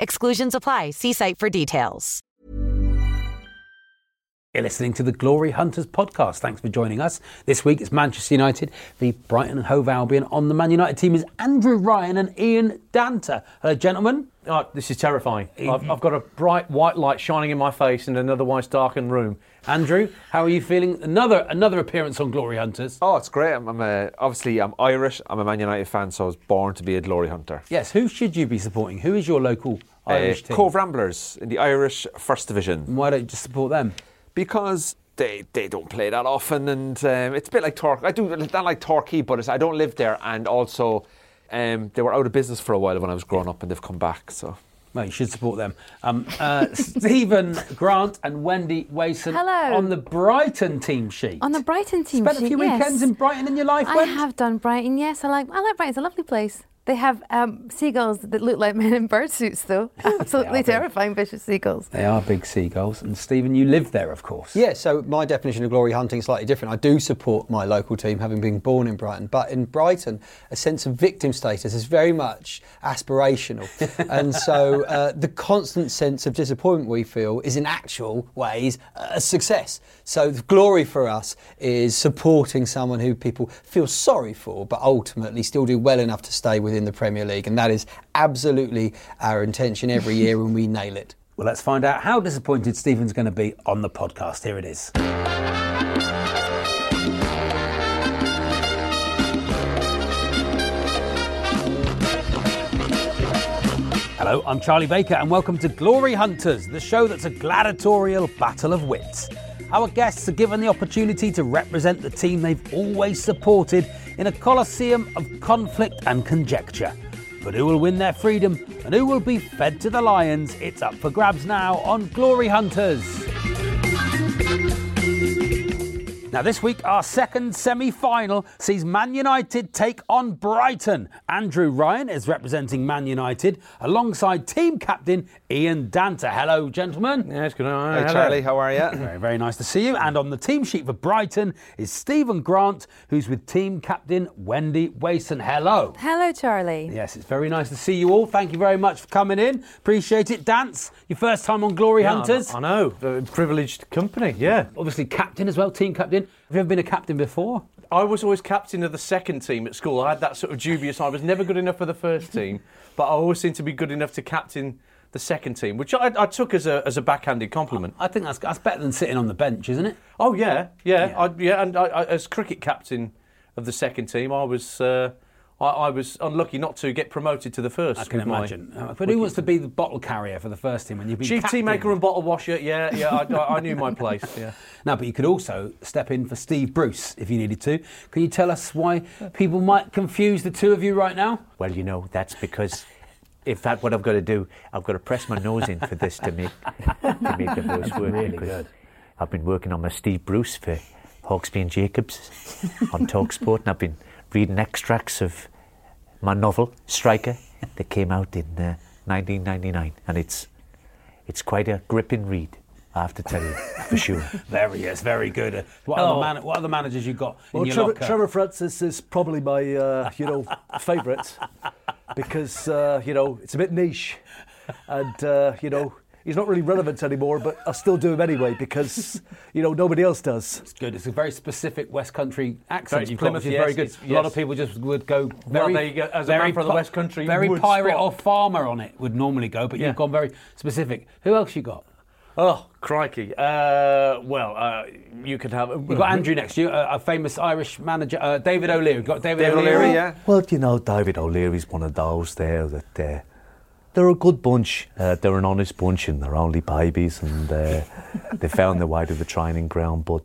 Exclusions apply. See site for details. You're listening to the Glory Hunters podcast. Thanks for joining us. This week it's Manchester United v Brighton and Hove Albion. On the Man United team is Andrew Ryan and Ian Danter. Hello, gentlemen. Oh, this is terrifying. I've, I've got a bright white light shining in my face in an otherwise darkened room. Andrew, how are you feeling? Another another appearance on Glory Hunters. Oh, it's great. I'm, I'm a, obviously I'm Irish. I'm a Man United fan, so I was born to be a glory hunter. Yes, who should you be supporting? Who is your local Irish Uh, team? Cobh Ramblers in the Irish First Division Why don't you just support them? because they they don't play that often, and um, it's a bit like Torquay. I do not like Torquay, but it's, I don't live there, and also um, they were out of business for a while when I was growing up, and they've come back. So Well, you should support them. Um, uh, Stephen Grant and Wendy Wason Hello. on the Brighton team sheet. On the Brighton team sheet. Spent a sheet, few yes. weekends in Brighton in your life, I Wendy? have done Brighton, yes. I like I like Brighton. It's a lovely place. They have um, seagulls that look like men in bird suits, though. Absolutely big. terrifying, vicious seagulls. They are big seagulls. And Stephen, you live there, of course. Yeah, so my definition of glory hunting is slightly different. I do support my local team, having been born in Brighton, but in Brighton, a sense of victim status is very much aspirational. and so uh, the constant sense of disappointment we feel is in actual ways a success. So the glory for us is supporting someone who people feel sorry for, but ultimately still do well enough to stay within the Premier League. And that is absolutely our intention every year when we nail it. Well, let's find out how disappointed Stephen's going to be on the podcast. Here it is. Hello, I'm Charlie Baker, and welcome to Glory Hunters, the show that's a gladiatorial battle of wits. Our guests are given the opportunity to represent the team they've always supported in a coliseum of conflict and conjecture. But who will win their freedom and who will be fed to the lions? It's up for grabs now on Glory Hunters. Now, this week, our second semi final sees Man United take on Brighton. Andrew Ryan is representing Man United alongside team captain Ian Danter. Hello, gentlemen. Yes, it's good. hey Charlie, how are you? Very, very nice to see you. And on the team sheet for Brighton is Stephen Grant, who's with team captain Wendy Wason. Hello. Hello, Charlie. Yes, it's very nice to see you all. Thank you very much for coming in. Appreciate it. Dance, your first time on Glory Yeah, I- Hunters. I know. Uh, Privileged company, yeah. Obviously, captain as well, team captain. Have you ever been a captain before? I was always captain of the second team at school. I had that sort of dubious. I was never good enough for the first team, but I always seemed to be good enough to captain the second team, which I, I took as a, as a backhanded compliment. I think that's, that's better than sitting on the bench, isn't it? Oh yeah, yeah, Yeah. I, yeah. And I, I, as cricket captain of the second team, I was uh, I, I was unlucky not to get promoted to the first. I can with my imagine. Uh, But who wants to be the bottle carrier for the first team when you've been Chief captain? tea maker and bottle washer. Yeah, yeah. I, I, I knew my place. Yeah. No, but you could also step in for Steve Bruce if you needed to. Can you tell us why people might confuse the two of you right now? Well, you know, that's because In fact, what I've got to do, I've got to press my nose in for this to make to make the voice work. really good. I've been working on my Steve Bruce for Hawksbee and Jacobs on Talksport, and I've been reading extracts of my novel Striker that came out in uh, 1999, and it's it's quite a gripping read. I have to tell you, for sure. Very, yes, very good. Uh, What, Oh. other, man- what other managers you got in Well, your Trevor. Trevor Francis is probably my, uh, you know, favourite because, uh, you know, it's a bit niche, and uh, you know, he's not really relevant anymore. But I still do him anyway because, you know, nobody else does. It's good. It's a very specific West Country accent. Thanks, You've Plymouth, got, is yes, very good. it's- A lot of people just would go very. there you go. As a man very from the West Country, very pirate spot. or farmer on it would normally go, but Yeah. you've gone very specific. Who else you got? Oh, crikey. Uh, well, uh, you could have. You've got Andrew next to you, a, a famous Irish manager, uh, David O'Leary. You've got David, David O'Leary, yeah. Well, you know, David O'Leary's one of those there that uh, they're a good bunch. Uh, they're an honest bunch and they're only babies and uh, they found their way to the training ground. But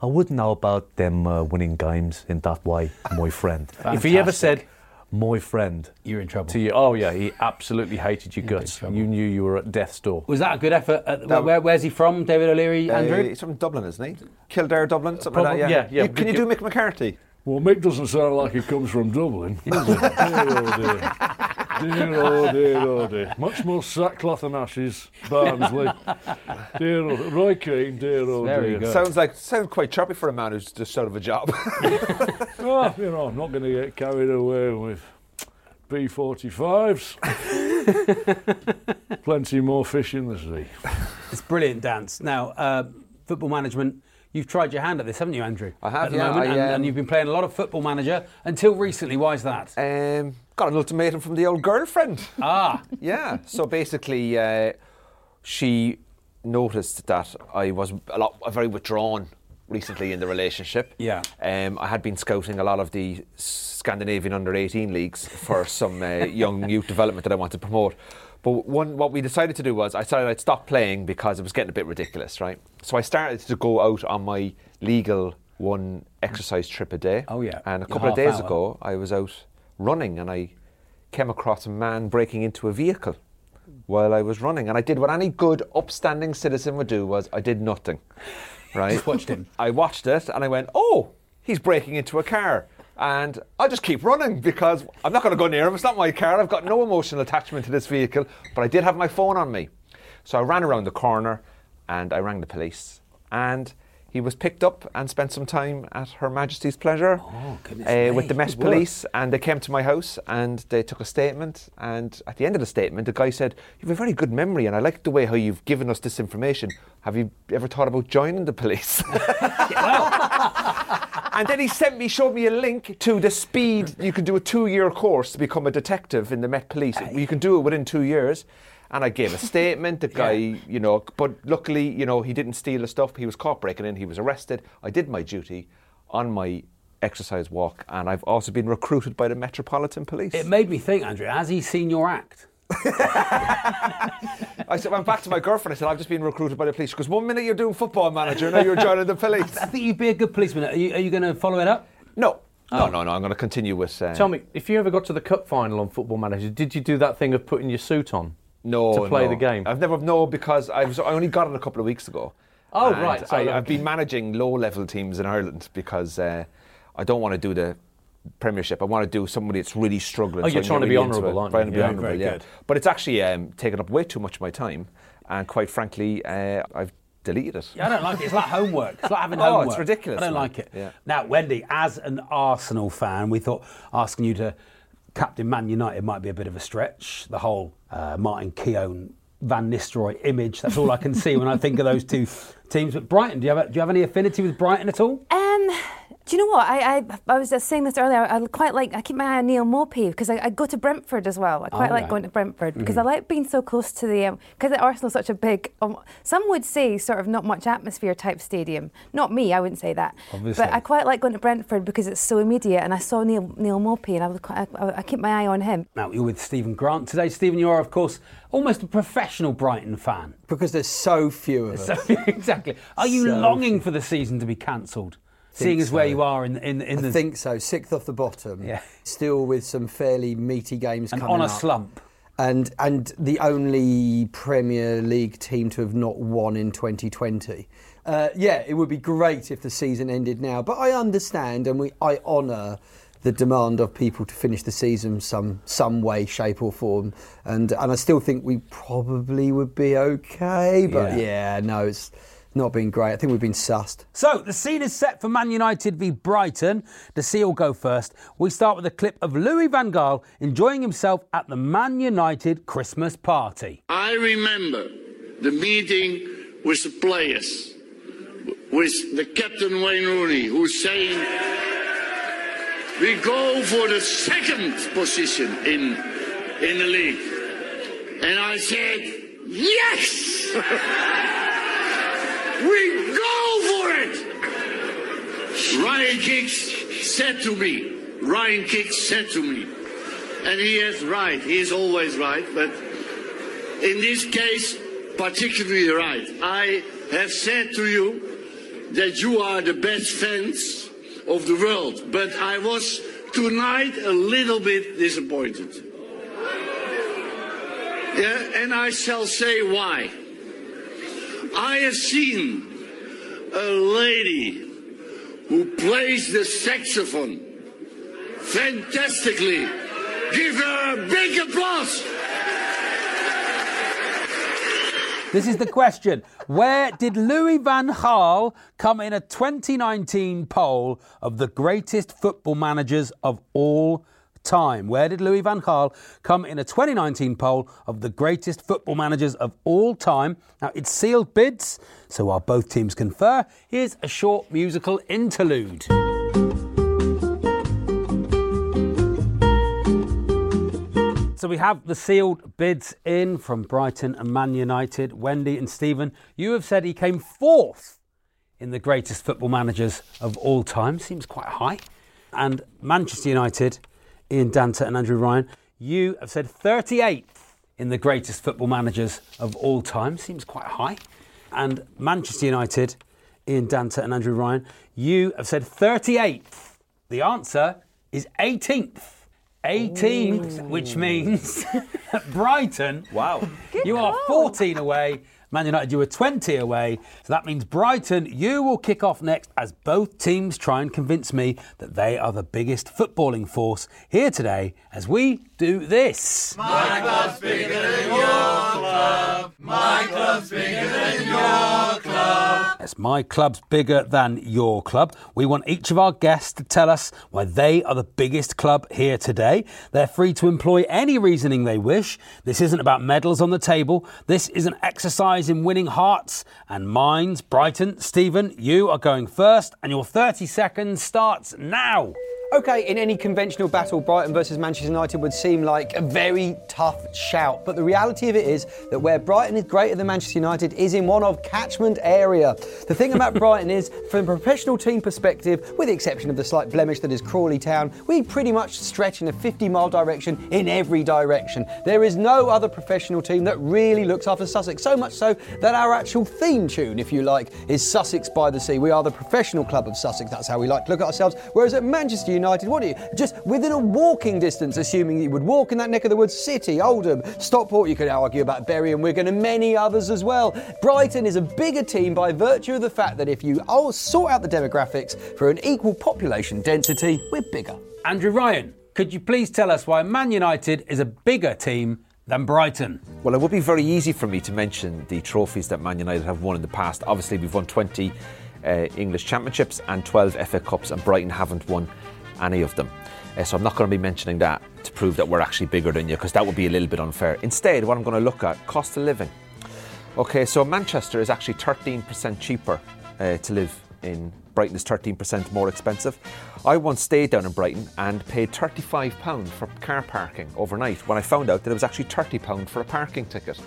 I wouldn't know about them uh, winning games in that way, my friend. If he ever said My friend. You're in trouble. to you, oh, yeah, he absolutely hated your In big guts. You knew you were at death's door. Was that a good effort? At, That- where, where's he from, David O'Leary, Uh, Andrew? he's from Dublin, isn't he? Kildare, Dublin, something like that. Yeah, yeah, yeah, You- can you do Mick McCarthy? Well, Mick doesn't sound like he comes from Dublin. dear, oh dear. Dear, oh dear, oh dear. Much more sackcloth and ashes, Barnsley. dear, oh, Roy Keane, dear, oh Very dear. good. Sounds like sounds quite chirpy for a man who's just out of a job. Oh, you know, I'm not going to get carried away with P45s. Plenty more fish in the sea. It's brilliant dance. Now, uh, football management. You've tried your hand at this, haven't you, Andrew? I have, at the yeah, Moment, I, and, um, and you've been playing a lot of football manager until recently. Why is that? um, got an ultimatum from the old girlfriend. ah, Yeah. So basically, uh, she noticed that I was a lot very withdrawn recently in the relationship. Yeah. Um, I had been scouting a lot of the Scandinavian under 18 leagues for some uh, young youth development that I wanted to promote. But one, what we decided to do was I decided I'd stop playing because it was getting a bit ridiculous, right? So I started to go out on my legal one exercise trip a day. Oh, yeah. And a couple of days hour. ago, I was out running and I came across a man breaking into a vehicle while I was running. And I did what any good, upstanding citizen would do was I did nothing. Right? Just watched him. I watched it and I went, oh, he's breaking into a car. And I'll just keep running because I'm not going to go near him. It's not my car. I've got no emotional attachment to this vehicle. But I did have my phone on me. So I ran around the corner and I rang the police. And he was picked up and spent some time at Her Majesty's pleasure Oh, uh, with the Met Good work. Police. And they came to my house and they took a statement. And at the end of the statement, the guy said, You have a very good memory and I like the way how you've given us this information. Have you ever thought about joining the police? and then he sent me, showed me a link to the speed. You can do a two year course to become a detective in the Met Police. You can do it within two years. And I gave a statement. The guy, you know, but luckily, you know, he didn't steal the stuff. He was caught breaking in. He was arrested. I did my duty on my exercise walk, and I've also been recruited by the Metropolitan Police. it made me think, Andrew. Has he seen your act? I said, went back to my girlfriend. I said, I've just been recruited by the police. Because one minute you're doing football manager, now you're joining the police. I think you'd be a good policeman. Are you, are you going to follow it up? No, Oh. no, no, no. I'm going to continue with. Uh, Tell me, if you ever got to the cup final on Football Manager, did you do that thing of putting your suit on? No, to play no. the game? I've never no because I was I only got it a couple of weeks ago. Oh, And right, so I, I've been managing low-level teams in Ireland because uh, I don't want to do the Premiership. I want to do somebody that's really struggling. Oh, so you're I can trying get to be really honourable, aren't you? Trying to be Yeah, honourable, yeah. good. But it's actually um, taken up way too much of my time, and quite frankly, uh, I've deleted it. Yeah, I don't like it. It's like homework. It's like having Oh, homework. it's ridiculous, I don't man. like it. Yeah. Now, Wendy, as an Arsenal fan, we thought asking you to captain Man United might be a bit of a stretch. The whole uh, Martin Keown, Van Nistelrooy image, that's all I can see when I think of those two teams. But Brighton, do you have, do you have any affinity with Brighton at all? Um, do you know what? I, I I was just saying this earlier. I quite like. I keep my eye on Neal Maupay because I, I go to Brentford as well. I quite Oh, like right. going to Brentford because I like being so close to the. Because um, Arsenal's such a big. Um, some would say sort of not much atmosphere type stadium. Not me. I wouldn't say that. Obviously. But I quite like going to Brentford because it's so immediate. And I saw Neil Neal Maupay and I was quite, I, I keep my eye on him. Now, you're with Stephen Grant today. Stephen, you are, of course, almost a professional Brighton fan. Because there's so few of So, us. exactly. Are you So longing for the season to be cancelled? Seeing as where you are in, in, in I the. think so. Sixth off the bottom. Yeah. Still with some fairly meaty games coming. and coming on a up. slump. and and the only Premier League team to have not won in 2020. Uh, yeah, it would be great if the season ended now, but I understand and we I honour the demand of people to finish the season some some way, shape or form, and and I still think we probably would be okay. But Yeah. yeah, no, it's not been great. I think we've been sussed. So the scene is set for Man United v Brighton. The Seal go first. We start with a clip of Louis Van Gaal enjoying himself at the Man United Christmas party. I remember the meeting with the players, with the captain Wayne Rooney, who's saying, "We go for the second position in in the league," and I said, "Yes, we go for it." Ryan Giggs said to me, Ryan Giggs said to me, and he is right. He is always right, but in this case, particularly right. I have said to you that you are the best fans of the world, but I was tonight a little bit disappointed. Yeah, and I shall say why. I have seen a lady who plays the saxophone fantastically. Give her a big applause. This is the question. Where did Louis Van Gaal come in a 2019 poll of the greatest football managers of all time? Where did Louis Van Gaal come in a 2019 poll of the greatest football managers of all time? Now, it's sealed bids, so while both teams confer, here's a short musical interlude. So we have the sealed bids in from Brighton and Man United. Wendy and Stephen, you have said he came fourth in the greatest football managers of all time. Seems quite high. And Manchester United, Ian Danter and Andrew Ryan, you have said 38th in the greatest football managers of all time. Seems quite high. And Manchester United, Ian Danter and Andrew Ryan, you have said 38th. The answer is 18th. 18th, which means Brighton. Wow. you are 14 away. Man United, you were 20 away. So that means Brighton, you will kick off next as both teams try and convince me that they are the biggest footballing force here today as we do this. My club's bigger than your club. My club's bigger than your club. Yes, my club's bigger than your club. We want each of our guests to tell us why they are the biggest club here today. They're free to employ any reasoning they wish. This isn't about medals on the table. This is an exercise in winning hearts and minds. Brighton, Stephen, you are going first, and your 30 seconds starts now. Okay, in any conventional battle, Brighton versus Manchester United would seem like a very tough shout. But the reality of it is that where Brighton is greater than Manchester United is in one of catchment area. The thing about Brighton is, from a professional team perspective, with the exception of the slight blemish that is Crawley Town, we pretty much stretch in a 50 mile direction in every direction. There is no other professional team that really looks after Sussex, so much so that our actual theme tune, if you like, is Sussex by the Sea. We are the professional club of Sussex, that's how we like to look at ourselves. Whereas at Manchester United, what are you? Just within a walking distance, assuming you would walk in that neck of the woods, City, Oldham, Stockport, you could argue about Bury and Wigan and many others as well. Brighton is a bigger team by virtue of the fact that if you oh, sort out the demographics for an equal population density, we're bigger. Andrew Ryan, could you please tell us why Man United is a bigger team than Brighton? Well, it would be very easy for me to mention the trophies that Man United have won in the past. Obviously, we've won 20 uh, English Championships and 12 FA Cups, and Brighton haven't won any of them. Uh, so I'm not going to be mentioning that to prove that we're actually bigger than you, because that would be a little bit unfair. Instead, what I'm going to look at cost of living. Okay, so Manchester is actually 13% cheaper uh, to live in. Brighton is 13% more expensive. I once stayed down in Brighton and paid £35 for car parking overnight when I found out that it was actually £30 for a parking ticket.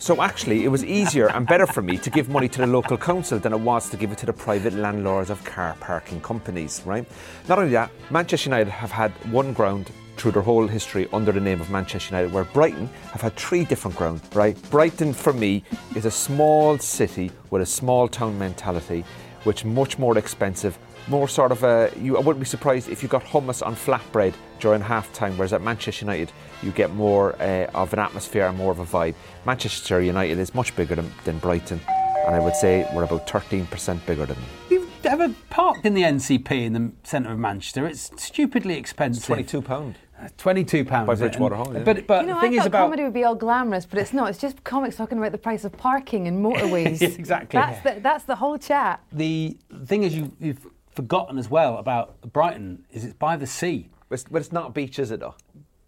So actually, it was easier and better for me to give money to the local council than it was to give it to the private landlords of car parking companies, right? Not only that, Manchester United have had one ground through their whole history under the name of Manchester United, where Brighton have had three different grounds, right? Brighton, for me, is a small city with a small town mentality, which much more expensive, more sort of a. You, I wouldn't be surprised if you got hummus on flatbread during halftime, whereas at Manchester United, you get more uh, of an atmosphere and more of a vibe. Manchester United is much bigger than, than Brighton, and I would say we're about 13% bigger than them. You've ever parked in the NCP in the centre of Manchester? It's stupidly expensive. Twenty-two pound. Twenty-two pounds By Bridgewater Hall, yeah. But but you know, the thing I is about comedy would be all glamorous, but it's not. It's just comics talking about the price of parking and motorways. Yes, exactly. That's the, that's the whole chat. the thing is you, you've forgotten as well about Brighton is it's by the sea. But it's, not a beach, is it though?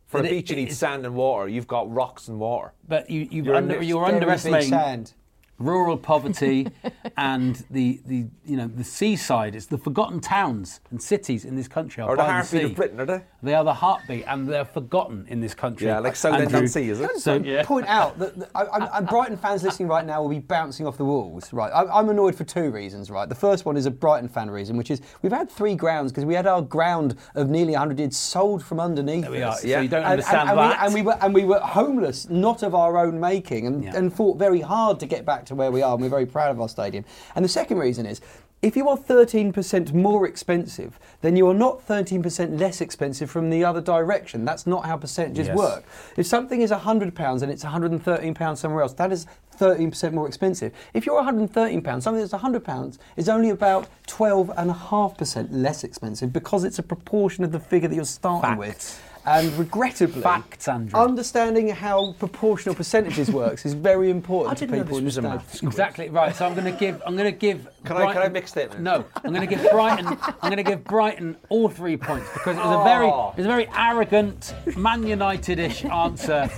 For But a it- beach, you need sand and water. You've got rocks and water. But you, you've You're under, underestimating sand. Rural poverty and the, the you know the seaside. It's the forgotten towns and cities in this country. Are Or the by heartbeat sea. of Britain, are they? They are the heartbeat, and they're forgotten in this country. Yeah, like Southend Andrew. on Sea, is it? So, yeah. point out that, that I, I'm, I'm Brighton fans listening right now will be bouncing off the walls. Right, I'm, I'm annoyed for two reasons. Right, the first one is a Brighton fan reason, which is we've had three grounds because we had our ground of nearly 100 years sold from underneath. There we are. us. So you don't And, understand and, and that. We, and we were and we were homeless, not of our own making, and, Yeah. and fought very hard to get back to where we are. And we're very proud of our stadium. And the second reason is. If you are 13% more expensive, then you are not 13% less expensive from the other direction. That's not how percentages Yes. work. If something is £100 and it's £113 somewhere else, that is 13% more expensive. If you're £113, something that's £100 is only about 12.5% less expensive because it's a proportion of the figure that you're starting Facts. with. And regrettably, Facts, Andrew. understanding how proportional percentages works is very important I to didn't know people this in was a the maths Exactly right. So I'm going to give. I'm going to give. Can I- can I make a? No, I'm going to give Brighton. I'm going to give Brighton all three points because it was a very, ah. it was a very arrogant, Man United-ish answer.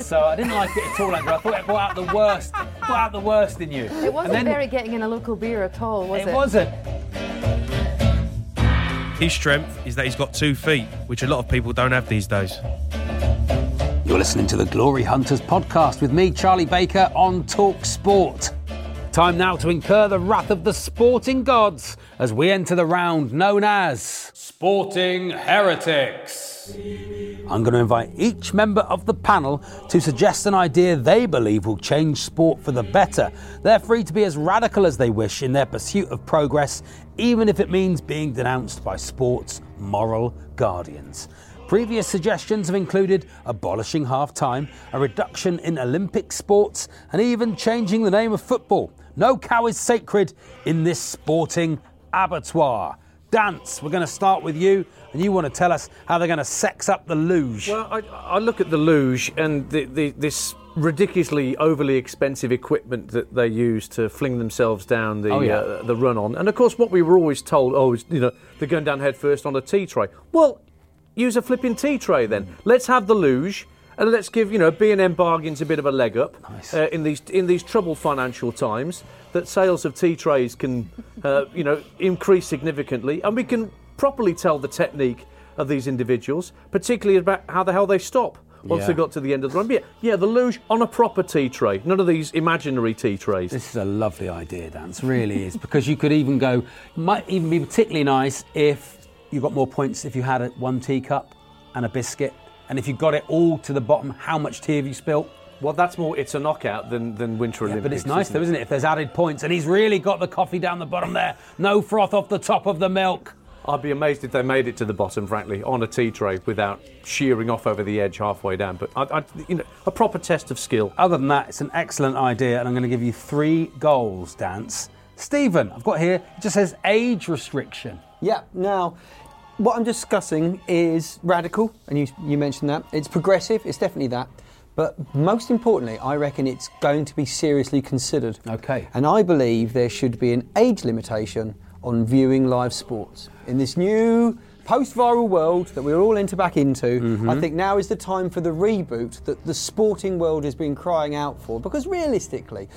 So I didn't like it at all, Andrew. I thought it brought out the worst, brought out the worst in you. It wasn't and then, very getting in a local beer at all, was it? It wasn't. His strength is that he's got two feet, which a lot of people don't have these days. You're listening to the Glory Hunters podcast with me, Charlie Baker, on Talk Sport. Time now to incur the wrath of the sporting gods as we enter the round known as Sporting Heretics. I'm going to invite each member of the panel to suggest an idea they believe will change sport for the better. They're free to be as radical as they wish in their pursuit of progress, even if it means being denounced by sport's moral guardians. Previous suggestions have included abolishing half time, a reduction in Olympic sports, and even changing the name of football. No cow is sacred in this sporting abattoir. Dance, we're going to start with you, and you want to tell us how they're going to sex up the luge. Well, I, I look at the luge and the, the, this ridiculously overly expensive equipment that they use to fling themselves down the Oh, yeah. uh, the run on. And of course, what we were always told, oh, is, you know, they're going down head first on a tea tray. Well, use a flipping tea tray then. Let's have the luge. And let's give you know B and M bargains a bit of a leg up uh, in these in these troubled financial times. That sales of tea trays can uh, you know increase significantly, and we can properly tell the technique of these individuals, particularly about how the hell they stop once Yeah. they got to the end of the run. But yeah, yeah, the luge on a proper tea tray, none of these imaginary tea trays. This is a lovely idea, Dance, really is, because you could even go, might even be particularly nice if you got more points if you had a, one teacup and a biscuit, and if you got it all to the bottom, how much tea have you spilt? Well, that's more. It's a knockout than than Winter Yeah, Olympics. but it's nice isn't though, it? isn't it? If there's added points, and he's really got the coffee down the bottom there, no froth off the top of the milk. I'd be amazed if they made it to the bottom, frankly, on a tea tray without shearing off over the edge halfway down. But I, I, you know, a proper test of skill. Other than that, it's an excellent idea, and I'm going to give you three goals, Dance. Stephen, I've got here, it just says age restriction. Yeah. Now, what I'm discussing is radical, and you, you mentioned that. It's progressive, it's definitely that. But most importantly, I reckon it's going to be seriously considered. Okay. And I believe there should be an age limitation on viewing live sports. In this new post viral world that we're all into back into, I mm-hmm. think now is the time for the reboot that the sporting world has been crying out for. Because realistically,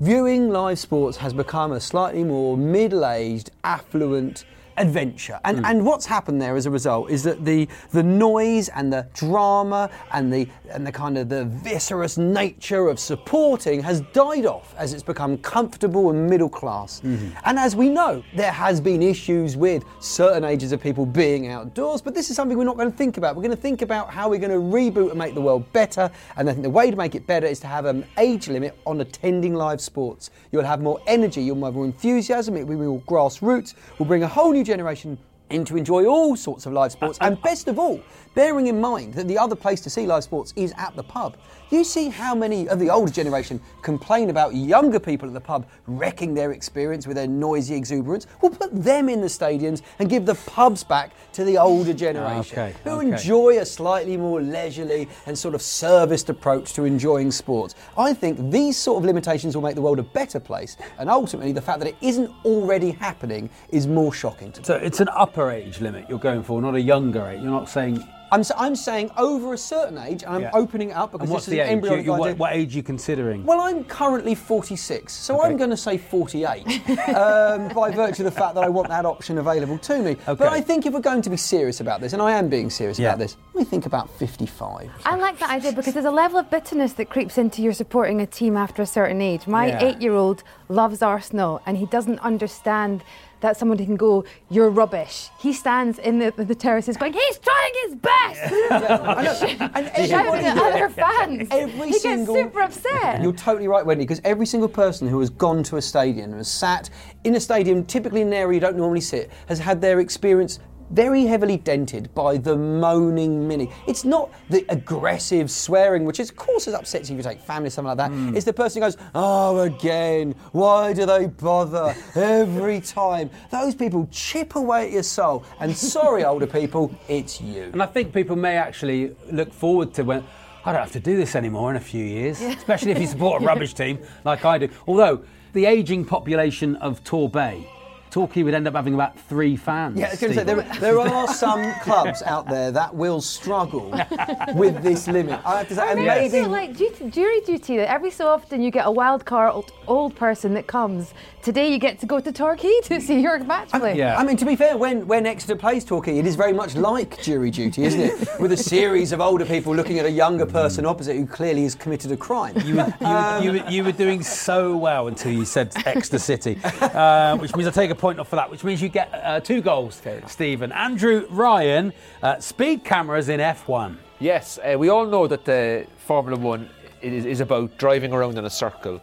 viewing live sports has become a slightly more middle aged, affluent, adventure. And hmm. and what's happened there as a result is that the the noise and the drama and the and the kind of the viscerous nature of supporting has died off as it's become comfortable and middle class. Mm-hmm. And as we know, there has been issues with certain ages of people being outdoors, but this is something we're not going to think about. We're going to think about how we're going to reboot and make the world better. And I think the way to make it better is to have an age limit on attending live sports. You'll have more energy, you'll have more enthusiasm, it will be more grassroots, we'll bring a whole new generation in to enjoy all sorts of live sports, and best of all, bearing in mind that the other place to see live sports is at the pub. Do you see how many of the older generation complain about younger people at the pub wrecking their experience with their noisy exuberance. We'll put them in the stadiums and give the pubs back to the older ah, generation Okay, who okay. enjoy a slightly more leisurely and sort of serviced approach to enjoying sports. I think these sort of limitations will make the world a better place, and ultimately the fact that it isn't already happening is more shocking to me. So it's an upper age limit you're going for, not a younger age. You're not saying. I'm, s- I'm saying over a certain age, and I'm Yeah. opening it up because this the is age? You- embryonic you- idea. what, what age are you considering? Well, I'm currently 46, so Okay. I'm going to say 48 um, by virtue of the fact that I want that option available to me. But I think if we're going to be serious about this, and I am being serious Yeah. about this, we think about 55. I like that idea because there's a level of bitterness that creeps into your supporting a team after a certain age. My Yeah. eight year old loves Arsenal and he doesn't understand that someone can go, You're rubbish. He stands in the, the terraces going, He's trying his best! And Shouting at other fans. Every he single- gets super upset. You're totally right, Wendy, because every single person who has gone to a stadium and has sat in a stadium, typically in an area you don't normally sit, has had their experience very heavily dented by the moaning mini. It's not the aggressive swearing, which is, of course is upsets you if you take family, something like that. Hmm. It's the person who goes, oh, again, why do they bother every time? Those people chip away at your soul. And sorry, older people, it's you. And I think people may actually look forward to when I don't have to do this anymore in a few years, especially if you support a rubbish team like I do. Although the ageing population of Torbay, Torquay would end up having about three fans. Yeah, I was going to say, there, there are some clubs out there that will struggle with this limit. I have to say, and Maybe maybe. it's like duty, jury duty that every so often you get a wild card old, old person that comes. Today you get to go to Torquay to see your match play. Yeah. I mean, to be fair, when, when Exeter plays Torquay, it is very much like jury duty, isn't it? With a series of older people looking at a younger person opposite who clearly has committed a crime. You were, you, were, you, were, you were doing so well until you said Exeter City, uh, which means I take a point off for that, which means you get uh, two goals, Stephen. Andrew Ryan, uh, speed cameras in F1. Yes, uh, we all know that the Formula One is, is about driving around in a circle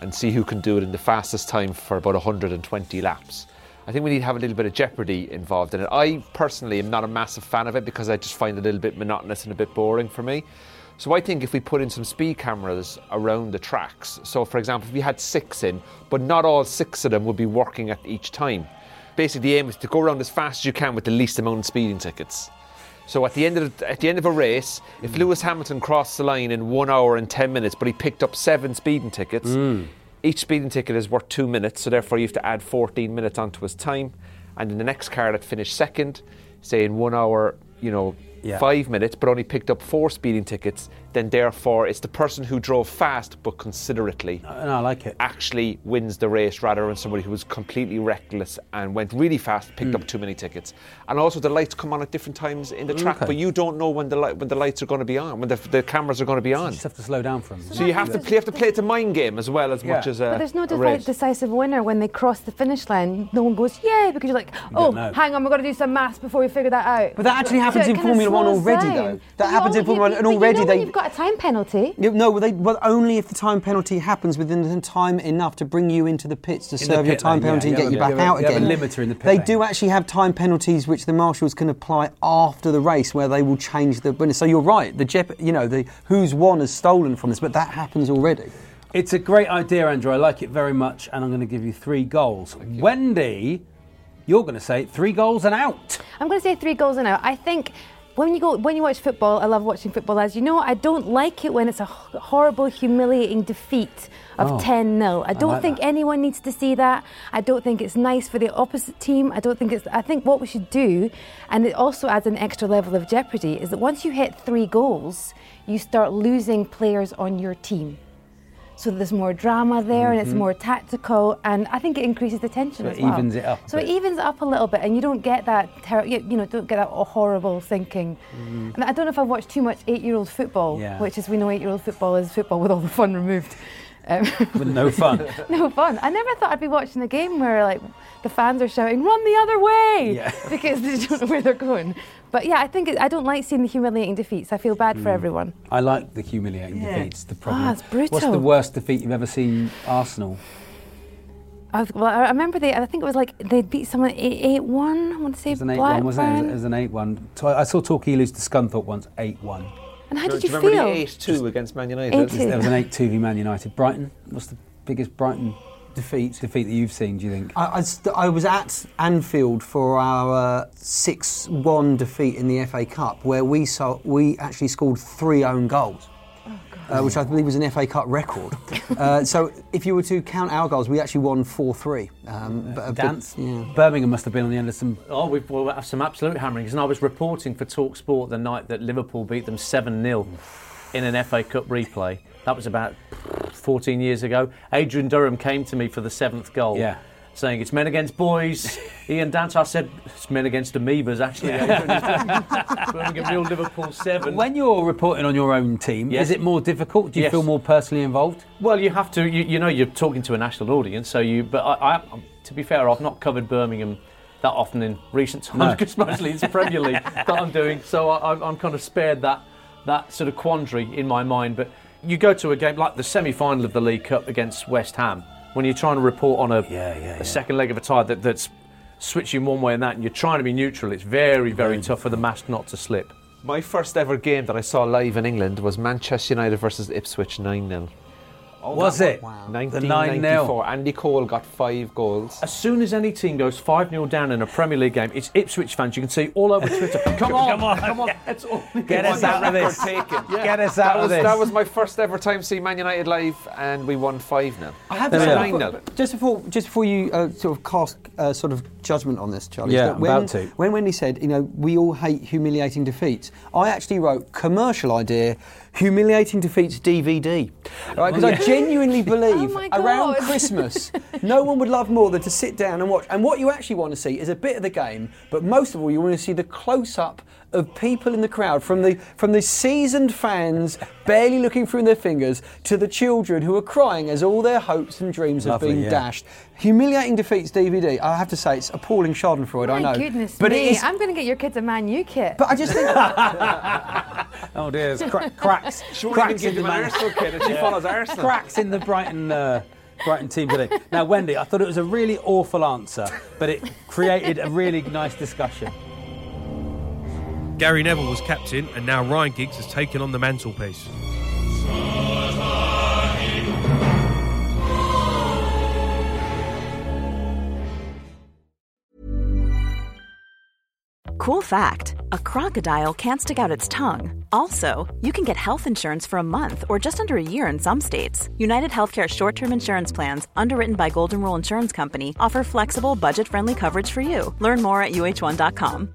and see who can do it in the fastest time for about 120 laps. I think we need to have a little bit of jeopardy involved in it. I personally am not a massive fan of it because I just find it a little bit monotonous and a bit boring for me. So I think if we put in some speed cameras around the tracks, so for example, if we had six in, but not all six of them would be working at each time. Basically, the aim is to go around as fast as you can with the least amount of speeding tickets. So at the end of the, at the end of a race, if hmm. Lewis Hamilton crossed the line in one hour and ten minutes, but he picked up seven speeding tickets, hmm. each speeding ticket is worth two minutes. So therefore, you have to add 14 minutes onto his time. And in the next car that finished second, say in one hour, you know, Yeah. five minutes, but only picked up four speeding tickets, then therefore it's the person who drove fast but considerately And I like it. actually wins the race rather than somebody who was completely reckless and went really fast, picked Hmm. up too many tickets. And also the lights come on at different times in the track, Okay. but you don't know when the light, when the lights are going to be on, when the, the cameras are going to be You on. just have to slow down for them. So you have to play, you have to play it a mind game as well as much as a, But there's no a race. decisive winner when they cross the finish line. No one goes, yay, because you're like, oh, don't hang on, we've got to do some maths before we figure that out. But that actually happens it in Formula One already, down. though. That But happens in Formula already- One, and but you already know they- when You've got a time penalty. Yeah, No, well, they, well, only if the time penalty happens within the time enough to bring you into the pits to In the serve your time lane, yeah, penalty and you get have you back you have a- out you have a again. limiter in the pit they lane. do actually have time penalties which the marshals can apply after the race, where they will change the winner. So you're right. The jep- you know, the who's won has stolen from this, but that happens already. It's a great idea, Andrew. I like it very much, and I'm going to give you three goals. Wendy, you're going to say three goals and out. I'm going to say three goals and out. I think when you go when you watch football, I love watching football. As you know, I don't like it when it's a horrible, humiliating defeat of Oh. 10 0. I don't like think that. anyone needs to see that. I don't think it's nice for the opposite team. I don't think it's. I think what we should do, and it also adds an extra level of jeopardy, is that once you hit three goals, you start losing players on your team. So there's more drama there, and it's more tactical, and I think it increases the tension Mm-hmm. So as it well. evens it up So it evens it up a little bit, and you don't get that, ter- you you know, don't get that horrible thinking. And I don't know if I've watched too much eight-year-old football, Mm-hmm. Yeah. which is we know eight-year-old football is football with all the fun removed. Um, With no fun. no fun. I never thought I'd be watching a game where like the fans are shouting "Run the other way" Yeah. because they don't know where they're going. But yeah, I think it, I don't like seeing the humiliating defeats. I feel bad Mm. for everyone. I like the humiliating defeats. The problem. Ah, it's brutal. What's the worst defeat you've ever seen Arsenal? I, was, well, I remember they. I think it was like they beat someone eight eight one. I want to say It was an 8 1, wasn't it? It was- It was an 8 1. I saw Torquay lose to Scunthorpe once 8 1. And how Do did you remember feel? the 8 2 against Man United? 8-2. There was an 8 2 v Man United. Brighton, what's the biggest Brighton Defeat. defeat that you've seen, do you think? I, I, st- I was at Anfield for our six one defeat in the FA Cup, where we saw, we actually scored three own goals. Uh, which I believe was an FA Cup record. uh, so, if you were to count our goals, we actually won 4 3. Um, but- but- Dance? yeah. Birmingham must have been on the end of some. Oh, we've we'll have some absolute hammerings. And I was reporting for Talk Sport the night that Liverpool beat them 7 0 in an FA Cup replay. That was about 14 years ago. Adrian Durham came to me for the seventh goal. Yeah. Saying it's men against boys. Ian Dance, I said it's men against amoebas. Actually, Birmingham nil, Liverpool seven. When you're reporting on your own team, Yes. is it more difficult? Do you Yes. feel more personally involved? Well, you have to. You, you know, you're talking to a national audience, so you. But I, I, to be fair, I've not covered Birmingham that often in recent times No. because mostly it's Premier League that I'm doing. So I, I'm- I'm kind of spared that that sort of quandary in my mind. But you go to a game like the semi-final of the League Cup against West Ham when you're trying to report on a, Yeah, yeah, a yeah. second leg of a tie that, that's switching one way and that, and you're trying to be neutral. It's very, very tough for the mask not to slip. My first ever game that I saw live in England was Manchester United versus Ipswich 9 0. Was it? The 1994. Andy Cole got five goals. As soon as any team goes 5 0 down in a Premier League game, it's Ipswich fans. You can see all over Twitter. Come on, come on, come on. That's all. Get us out of this. taken. Get us out That of was, this. that was my first ever time seeing Man United live, and we won 5 0. I have we say, just before, just before you uh, sort of cast uh, sort of judgment on this, Charlie. Yeah, when, about to. When Wendy said, you know, we all hate humiliating defeats, I actually wrote commercial idea, humiliating defeats DVD, right? Because I genuinely oh believe Oh around Christmas, no one would love more than to sit down and watch. And what you actually want to see is a bit of the game, but most of all, you want to see the close up of people in the crowd, from the from the seasoned fans barely looking through their fingers to the children who are crying as all their hopes and dreams Lovely, have been yeah. dashed. Humiliating defeats DVD. I have to say it's appalling Schadenfreude. I know. Goodness but me. It is... I'm going to get your kids a Man U kit. But I just think Oh dear, it's cra- cracks. cracks in the Man- kid, and she follows Arsenal. cracks in the Brighton uh, Brighton team today. Now, Wendy, I thought it was a really awful answer, but it created a really nice discussion. Gary Neville was captain, and now Ryan Giggs has taken on the mantelpiece. Cool fact a crocodile can't stick out its tongue. Also, you can get health insurance for a month or just under a year in some states. United Healthcare short term insurance plans, underwritten by Golden Rule Insurance Company, offer flexible, budget friendly coverage for you. Learn more at uh1.com.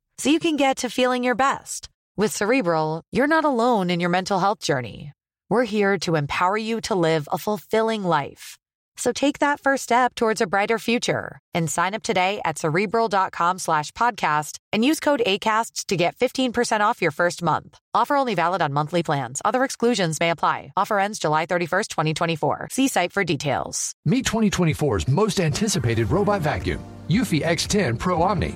so you can get to feeling your best. With Cerebral, you're not alone in your mental health journey. We're here to empower you to live a fulfilling life. So take that first step towards a brighter future and sign up today at cerebral.com slash podcast and use code ACAST to get 15% off your first month. Offer only valid on monthly plans. Other exclusions may apply. Offer ends July 31st, 2024. See site for details. Meet 2024's most anticipated robot vacuum, Eufy X10 Pro Omni.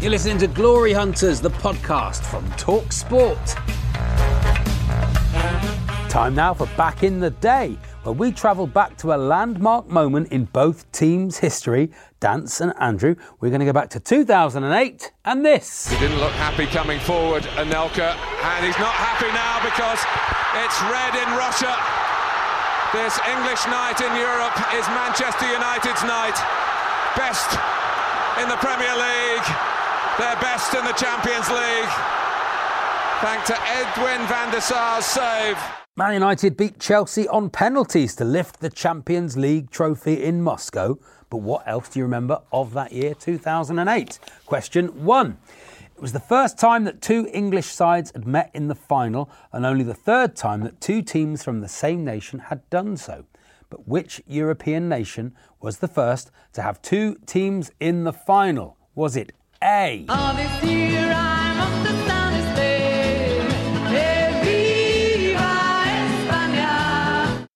You're listening to Glory Hunters, the podcast from Talk Sport. Time now for Back in the Day, where we travel back to a landmark moment in both teams' history. Dance and Andrew, we're going to go back to 2008 and this. He didn't look happy coming forward, Anelka, and he's not happy now because it's red in Russia. This English night in Europe is Manchester United's night. Best in the Premier League, their best in the Champions League. Thanks to Edwin van der Sar's save. Man United beat Chelsea on penalties to lift the Champions League trophy in Moscow. But what else do you remember of that year, 2008? Question one. It was the first time that two English sides had met in the final, and only the third time that two teams from the same nation had done so. But which European nation was the first to have two teams in the final? Was it A?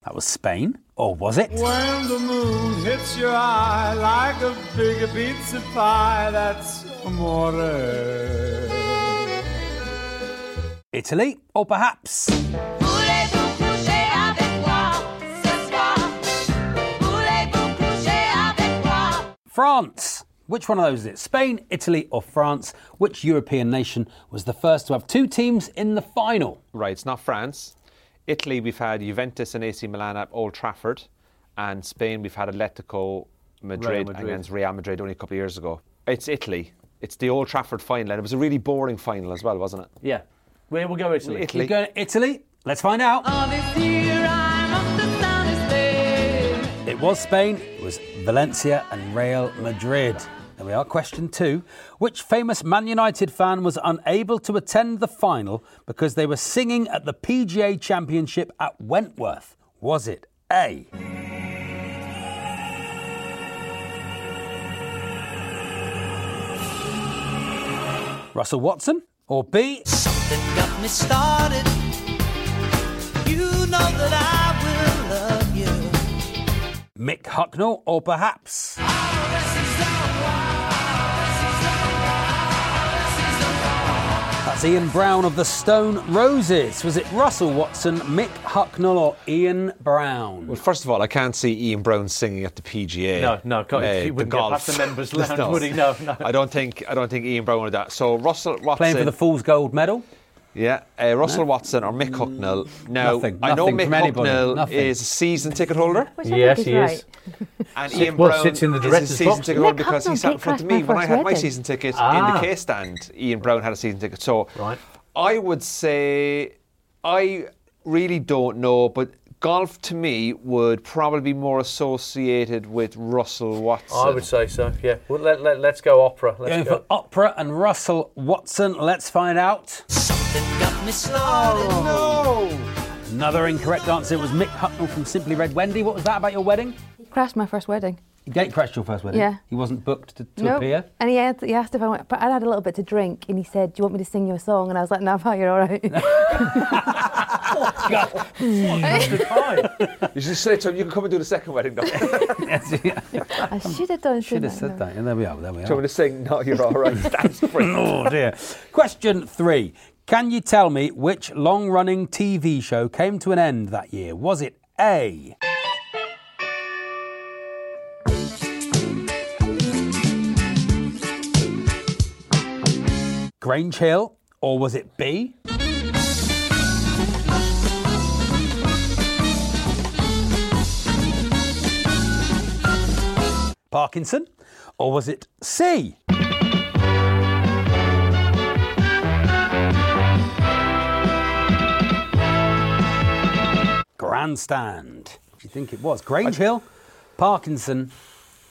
That was Spain, or was it? When the moon hits your eye like a big pizza pie, that's amore. Italy, or perhaps France? Which one of those is it? Spain, Italy, or France? Which European nation was the first to have two teams in the final? Right, it's not France. Italy, we've had Juventus and AC Milan at Old Trafford. And Spain, we've had Atletico Madrid, Madrid. against Real Madrid only a couple of years ago. It's Italy. It's the Old Trafford final. And it was a really boring final as well, wasn't it? Yeah. Where we'll go Italy. Italy. You going to Italy? Let's find out. Was Spain, it was Valencia and Real Madrid. There we are, question two. Which famous Man United fan was unable to attend the final because they were singing at the PGA Championship at Wentworth? Was it A? Russell Watson? Or B? Something got me started. You know that I. Mick Hucknall? Or perhaps That's Ian Brown of the Stone Roses. Was it Russell Watson, Mick Hucknall, or Ian Brown? Well, first of all, I can't see Ian Brown singing at the PGA. No, no, can't- uh, he the wouldn't get golf. past the members' lounge, would he? No, no. I don't think. I don't think Ian Brown would that. So Russell Watson Playing for the Fool's Gold Medal? Yeah, uh, Russell Watson or Mick Hucknall. Now, Nothing, I know Mick from Hucknall is a season ticket holder. Which I Yes, think is he is. And Sit- Ian well, Brown sits in the is a season box. ticket Mick holder because he sat in front of me when I first had my season ticket in Ah. the K stand. Ian Brown had a season ticket. So Right. I would say I really don't know, but golf to me would probably be more associated with Russell Watson. I would say so, yeah. Well, let, let, let's go opera. Let's Going go. for Opera and Russell Watson. Let's find out. Something got me oh, started. Oh. no! Another incorrect answer was Mick Hucknall from Simply Red. Wendy, what was that about your wedding? He crashed my first wedding. You gate crashed your first wedding? Yeah. He wasn't booked to, to Nope. appear? And he, had, he asked if I went, but I had a little bit to drink, and he said, "Do you want me to sing you a song?" And I was like, "No, pal, you're all right." You should say to him, you can come and do the second wedding, though. I should have done. Should have said No. that. And there we are. There we Do you want are. me to sing? No, you're all right. That's brilliant. oh dear. Question three. Can you tell me which long running TV show came to an end that year? Was it A? Grange Hill, or was it B? Parkinson, or was it C? Grandstand. Do you think it was Grange Hill, Parkinson,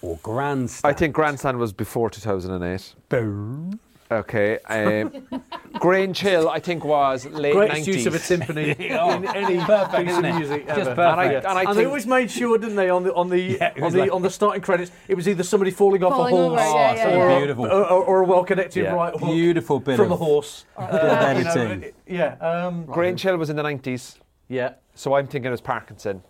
or Grandstand? I think Grandstand was before 2008. Boom. Okay. Um, Grange Hill, I think, was late Greatest 90s. use of a timpani Oh, in any perfect, piece of it? music Just ever. perfect. And I, and I And they think always made sure, didn't they, on the on the Yeah, on the like- on the starting credits, it was either somebody falling off Falling a over, horse, yeah, yeah, so yeah. beautiful. or, or, or a well-connected Yeah. right hook Beautiful bit from of- a horse. bit of Uh, you know, editing. yeah, um, Grange Hill was in the 90s, yeah. so I'm thinking it was Parkinson.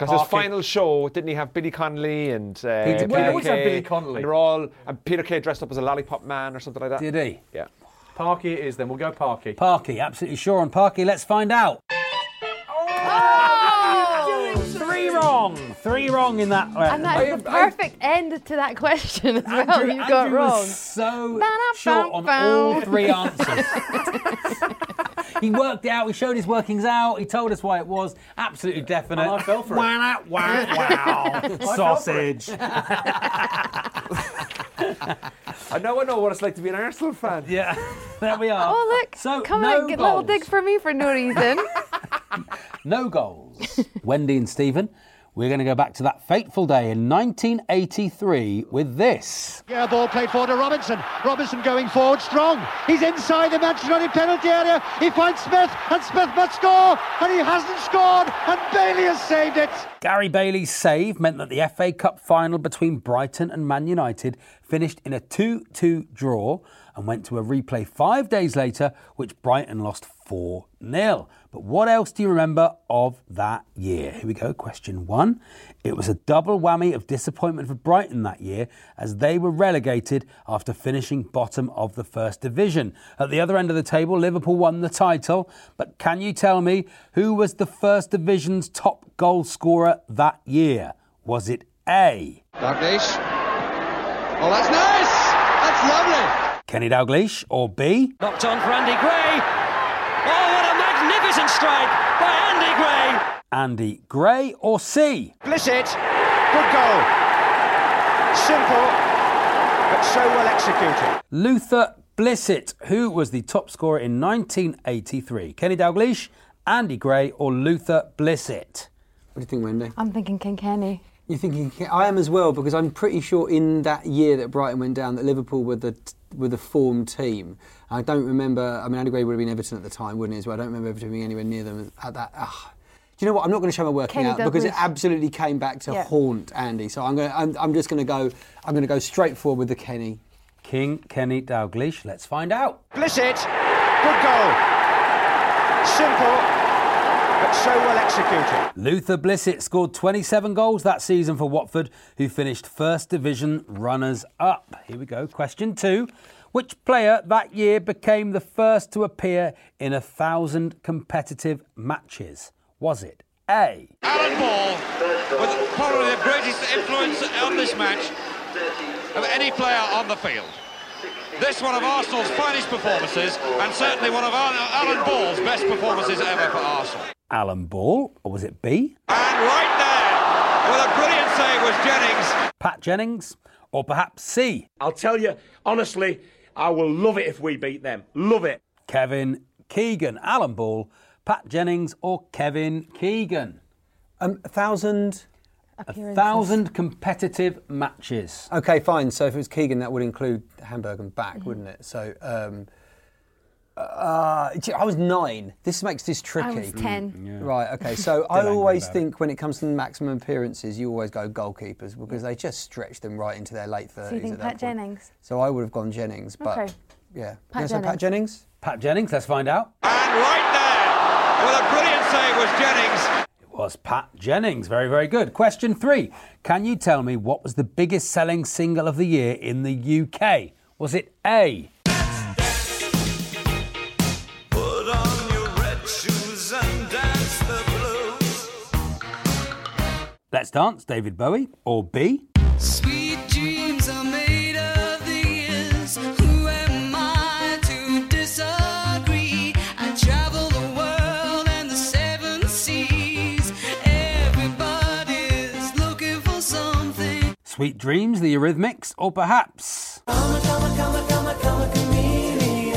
Because his final show, didn't he have Billy Connolly and uh, Peter Well, he Kay. always had Kay, Billy Connolly. And they're all, and Peter Kay dressed up as a lollipop man or something like that. Did he? Yeah. Parky it is. Then we'll go Parky. Parky, absolutely sure on Parky. Let's find out. Three wrong. Three wrong in that. uh, And that's the perfect end to that question as well. Andrew, you got wrong. was so Ba-da-bum-bum. short on all three answers. he worked it out. He showed his workings out. He told us why it was. Absolutely definite. And I fell for it. Wow, wow, wow. fell for it. Sausage. I know I know what it's like to be an Arsenal fan. Yeah, there we are. Oh, look. So, Come no on, get a little goals. dig for me for no reason. No goals. Wendy and Stephen, we're going to go back to that fateful day in 1983 with this. Yeah, ball played forward to Robinson. Robinson going forward strong. He's inside the Manchester United penalty area. He finds Smith, and Smith must score, and he hasn't scored, and Bailey has saved it. Gary Bailey's save meant that the FA Cup final between Brighton and Man United finished in a 2 2 draw and went to a replay five days later, which Brighton lost 4 0. But what else do you remember of that year? Here we go. Question one. It was a double whammy of disappointment for Brighton that year as they were relegated after finishing bottom of the first division. At the other end of the table, Liverpool won the title. But can you tell me who was the first division's top goal scorer that year? Was it A? Dalglish. Oh, that's nice. That's lovely. Kenny Dalglish or B? Knocked on for Andy Gray. Magnificent strike by Andy Gray. Andy Gray or C? Blissett. Good goal. Simple, but so well executed. Luther Blissett, who was the top scorer in 1983. Kenny Dalglish, Andy Gray or Luther Blissett? What do you think, Wendy? I'm thinking King Kenny. You're thinking I am as well because I'm pretty sure in that year that Brighton went down that Liverpool were the were the form team. I don't remember. I mean, Andy Gray would have been Everton at the time, wouldn't he? As well, I don't remember Everton being anywhere near them at that. ah. Do you know what? I'm not going to show my working Kenny out because it absolutely came back to Yeah. haunt Andy. So I'm going. To, I'm, I'm just going to go. I'm going to go straight forward with the Kenny. King Kenny Dalglish. Let's find out. Blissett. Good goal. Simple, but so well executed. Luther Blissett scored 27 goals that season for Watford, who finished First Division runners up. Here we go. Question two. Which player that year became the first to appear in a thousand competitive matches? Was it A? Alan Ball was probably the greatest influence on this match of any player on the field. This one of Arsenal's finest performances, and certainly one of Alan Alan Ball's best performances ever for Arsenal. Alan Ball, or was it B? And right there, with a brilliant save was Jennings. Pat Jennings, or perhaps C? I'll tell you, honestly, I will love it if we beat them. Love it. Kevin Keegan. Alan Ball, Pat Jennings, or Kevin Keegan? Um, a thousand. A thousand competitive matches. Okay, fine. So if it was Keegan, that would include Hamburg and back, Mm-hmm. wouldn't it? So. Um, uh, I was nine. This makes this tricky. I was 10. Right, okay. So I always about think when it comes to maximum appearances, you always go goalkeepers because they just stretch them right into their late 30s. So you think at that Pat point. Jennings? So I would have gone Jennings, but Okay. yeah. Pat You gonna Pat Jennings. Jennings? Pat Jennings, let's find out. And right there, with a brilliant save was Jennings. Was Pat Jennings. Very, very good. Question three. Can you tell me what was the biggest selling single of the year in the UK? Was it A? Put on your red shoes and dance the blues. Let's Dance, David Bowie, or B? Sweet Sweet Dreams, the Eurythmics, or perhaps Come come come a, come a, come a chameleon.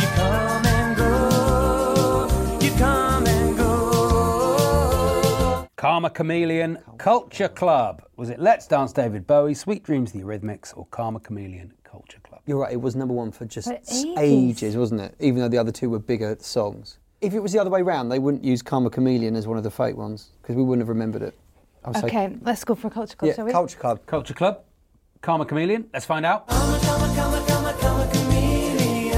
You come and go. You come and go. Karma Chameleon Culture Club? Was it Let's Dance, David Bowie, Sweet Dreams, the Eurythmics, or Karma Chameleon Culture Club? You're right, it was number one for just For ages. ages, wasn't it? Even though the other two were bigger songs. If it was the other way round, they wouldn't use Karma Chameleon as one of the fake ones because we wouldn't have remembered it. I would say- Okay, let's go for a Culture Club, yeah, shall we? Culture Club. Culture Club, Karma Chameleon. Let's find out. Come a, come a, come a, come a, come a chameleon.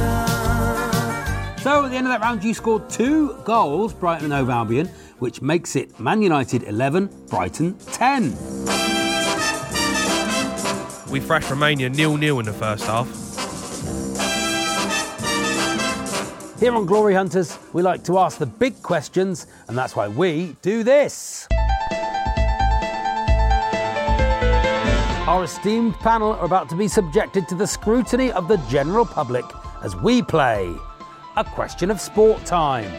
So at the end of that round, you scored two goals, Brighton and Hove Albion, which makes it Man United 11, Brighton 10. We thrashed Romania nil-nil in the first half. Here on Glory Hunters, we like to ask the big questions, and that's why we do this. Our esteemed panel are about to be subjected to the scrutiny of the general public as we play a question of sport time.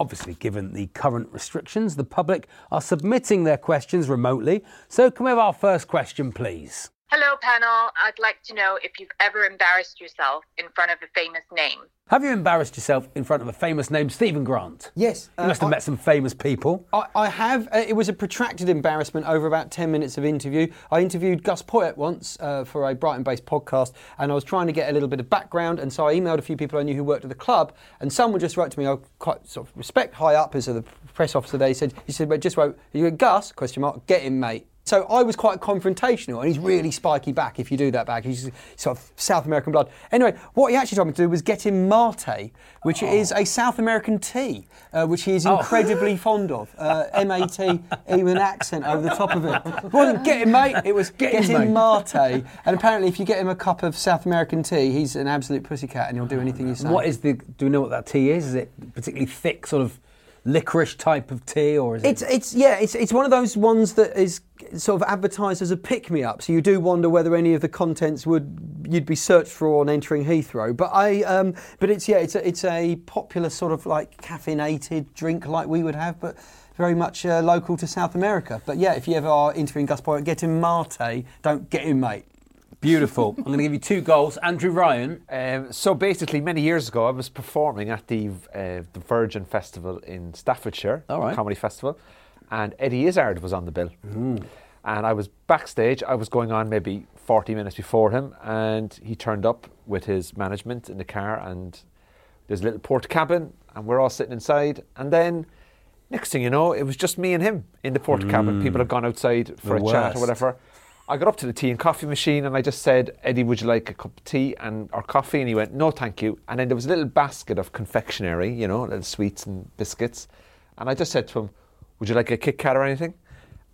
Obviously, given the current restrictions, the public are submitting their questions remotely. So, can we have our first question, please? Hello, panel. I'd like to know if you've ever embarrassed yourself in front of a famous name. Have you embarrassed yourself in front of a famous name, Stephen Grant? Yes. You must have uh, met some famous people. I, I have. Uh, it was a protracted embarrassment over about 10 minutes of interview. I interviewed Gus Poyet once uh, for a Brighton based podcast, and I was trying to get a little bit of background. And so I emailed a few people I knew who worked at the club, and someone just wrote to me, I quite sort of respect high up as the press officer there. He said, he said, well, just wrote, you go, Gus, question mark, get him, mate. So I was quite confrontational, and he's really spiky back if you do that back. He's sort of South American blood. Anyway, what he actually told me to do was get him mate, which is a South American tea, uh, which he is Oh. incredibly fond of. Uh, M-A-T, even an accent over the top of it. It wasn't get him mate, it was get, Get him, him mate. And apparently if you get him a cup of South American tea, he's an absolute pussycat and he'll do anything you say. What is the? Do we know what that tea is? Is it particularly thick, sort of licorice type of tea, or is it? It's it's yeah, it's it's one of those ones that is sort of advertised as a pick me up. So you do wonder whether any of the contents would you'd be searched for on entering Heathrow. But I um, but it's yeah, it's a, it's a popular sort of like caffeinated drink like we would have, but very much uh, local to South America. But yeah, if you ever are interviewing Gus Poyet, get him mate, don't get him mate. Beautiful. I'm going to give you two goals. Andrew Ryan. Um, so basically, many years ago, I was performing at the uh, the Virgin Festival in Staffordshire, All right. comedy festival, and Eddie Izzard was on the bill. And I was backstage. I was going on maybe 40 minutes before him, and he turned up with his management in the car, and there's a little port cabin, and we're all sitting inside. And then, next thing you know, it was just me and him in the port cabin. Mm. People had gone outside for The a chat or whatever. I got up to the tea and coffee machine and I just said, Eddie, would you like a cup of tea and or coffee? And he went, No, thank you. And then there was a little basket of confectionery, you know, little sweets and biscuits. And I just said to him, Would you like a Kit Kat or anything?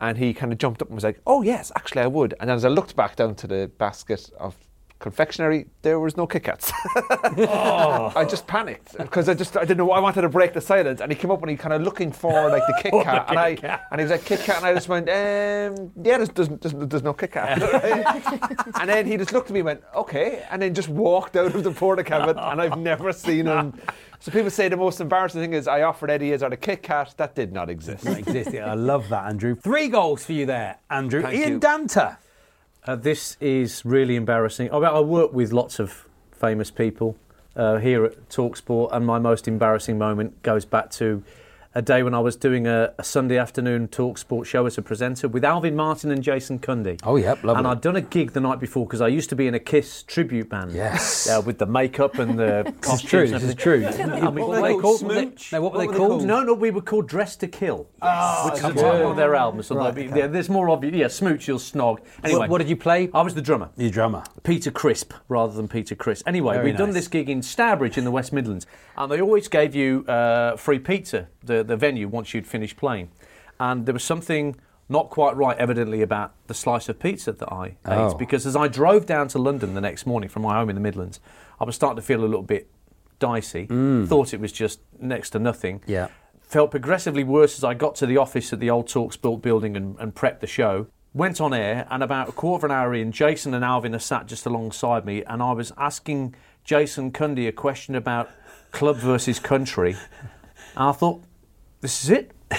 And he kind of jumped up and was like, Oh yes, actually I would. And as I looked back down to the basket of confectionery, there was no Kit Kats. I just panicked because I just I didn't know. I wanted to break the silence, and he came up and he kind of looking for like the Kit For the Kat, and Kit I Kat. and he was like Kit Kat, and I just went, um, yeah, there's, there's, there's, there's no Kit Kat. and then he just looked at me and went, okay, and then just walked out of the porta cabin, and I've never seen him. So people say the most embarrassing thing is I offered Eddie Izzard a Kit Kat. That did not exist. Doesn't exist. Yeah, I love that, Andrew. Three goals for you there, Andrew. Thank Ian you. Danter. Uh, this is really embarrassing. I, I work with lots of famous people uh, here at Talksport, and my most embarrassing moment goes back to a day when I was doing a, a Sunday afternoon Talksport show as a presenter with Alvin Martin and Jason Cundy. Oh, yep, lovely. And I'd done a gig the night before because I used to be in a Kiss tribute band. Yes. Uh, with the makeup and the This is costumes. true, and this is true. I mean, What were they called? Smooch? No, what were they called? No, no, we were called Dress to Kill, Oh, which is the title of their album. So Right, be- okay. yeah, there's more obvious. Yeah, Smooch, you'll snog. Anyway, What, what did you play? I was the drummer. The drummer. Peter Crisp rather than Peter Criss. Anyway, Very we'd done this gig in Stourbridge in the West Midlands, and they always gave you uh, free pizza, the, the venue, once you'd finished playing. And there was something not quite right, evidently, about the slice of pizza that I Oh. ate. Because as I drove down to London the next morning from my home in the Midlands, I was starting to feel a little bit dicey. Mm. Thought it was just next to nothing Yeah. felt progressively worse as I got to the office at the old Talksport building and, and prepped the show. Went on air, and about a quarter of an hour in, Jason and Alvin are sat just alongside me, and I was asking Jason Cundy a question about club versus country. And I thought, this is it.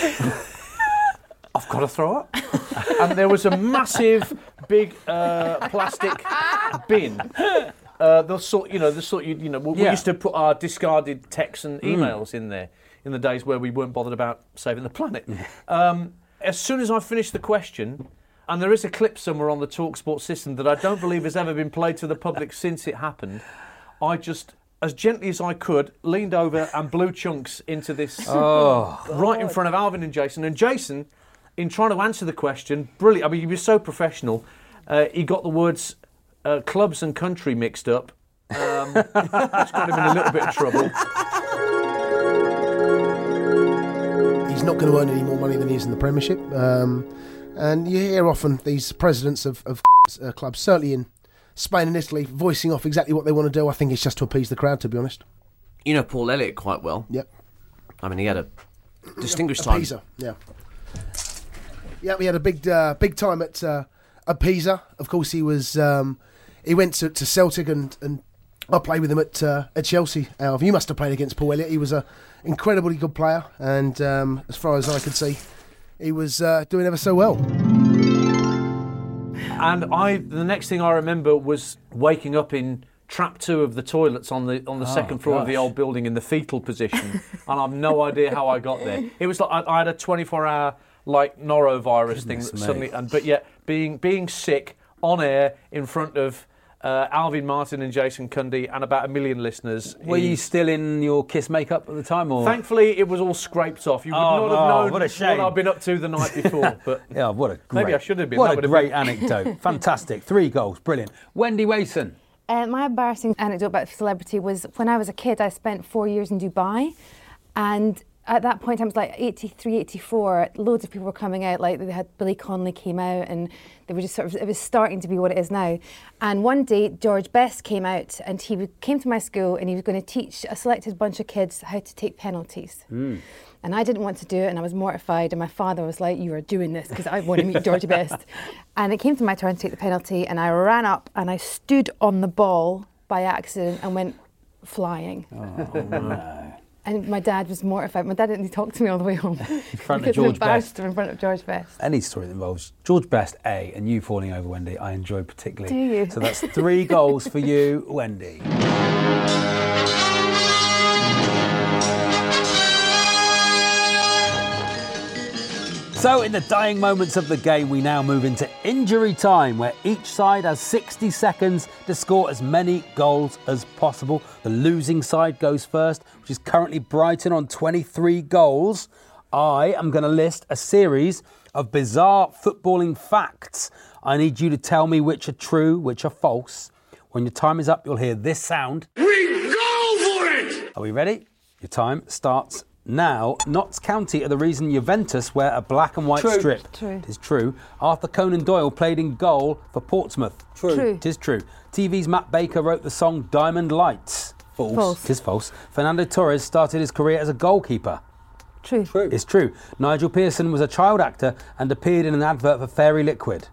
I've got to throw up. and there was a massive, big uh, plastic bin. Uh, the sort, you know, the sort you, you know, we Yeah. used to put our discarded texts and Mm. emails in there in the days where we weren't bothered about saving the planet. um, as soon as I finished the question, and there is a clip somewhere on the Talksport system that I don't believe has ever been played to the public since it happened, I just, as gently as I could, leaned over and blew chunks into this Oh. right in front of Alvin and Jason. And Jason, in trying to answer the question, brilliant. I mean, he was so professional. Uh, he got the words uh, clubs and country mixed up. Um, which got him in a little bit of trouble. He's not going to earn any more money than he is in the Premiership. Um, and you hear often these presidents of, of uh, clubs, certainly in Spain and Italy, voicing off exactly what they want to do. I think it's just to appease the crowd, to be honest. You know Paul Elliott quite well. Yep. I mean, he had a distinguished time. Appeaser, yeah. Yeah, we had a big, uh, big time at uh, at Pisa. Of course, he was. Um, he went to, to Celtic and, and I played with him at uh, at Chelsea. Alf, you must have played against Paul Elliott. He was a incredibly good player, and um, as far as I could see, he was uh, doing ever so well. And I, the next thing I remember was waking up in trap two of the toilets on the on the Oh, second floor of the old building in the fetal position, and I've no idea how I got there. It was like I, I had a 24-hour like norovirus thing Goodness that suddenly, and but yet being being sick on air in front of. Uh, Alvin Martin and Jason Cundy and about a million listeners. Were you still in your Kiss makeup at the time, or Thankfully, it was all scraped off. You would Oh, not have oh, known what a shame. I've been up to the night before. But yeah, what a great, Maybe I should have been. What That a would have great been- anecdote! Fantastic, three goals, brilliant. Wendy Wason. Uh, my embarrassing anecdote about celebrity was when I was a kid, I spent four years in Dubai. And at that point, I was like 83, 84. Loads of people were coming out. Like they had Billy Connolly came out, and they were just sort of, it was starting to be what it is now. And one day, George Best came out and he came to my school and he was going to teach a selected bunch of kids how to take penalties. Hmm. And I didn't want to do it, and I was mortified. And my father was like, "You are doing this because I want to meet George Best." And it came to my turn to take the penalty, and I ran up and I stood on the ball by accident and went flying. Oh, And my dad was mortified. My dad didn't talk to me all the way home. In front of George Best. in front of George Best. Any story that involves George Best, A, and you falling over, Wendy, I enjoy particularly. Do you? So that's three goals for you, Wendy. So, in the dying moments of the game, we now move into injury time, where each side has 60 seconds to score as many goals as possible. The losing side goes first, which is currently Brighton on 23 goals. I am going to list a series of bizarre footballing facts. I need you to tell me which are true, which are false. When your time is up, you'll hear this sound. We go for it! Are we ready? Your time starts now. Notts County are the reason Juventus wear a black and white True. strip. True. It is true. Arthur Conan Doyle played in goal for Portsmouth. True. True. It is true. TV's Matt Baker wrote the song Diamond Lights. False. False. It is false. Fernando Torres started his career as a goalkeeper. True. True. It's true. Nigel Pearson was a child actor and appeared in an advert for Fairy Liquid.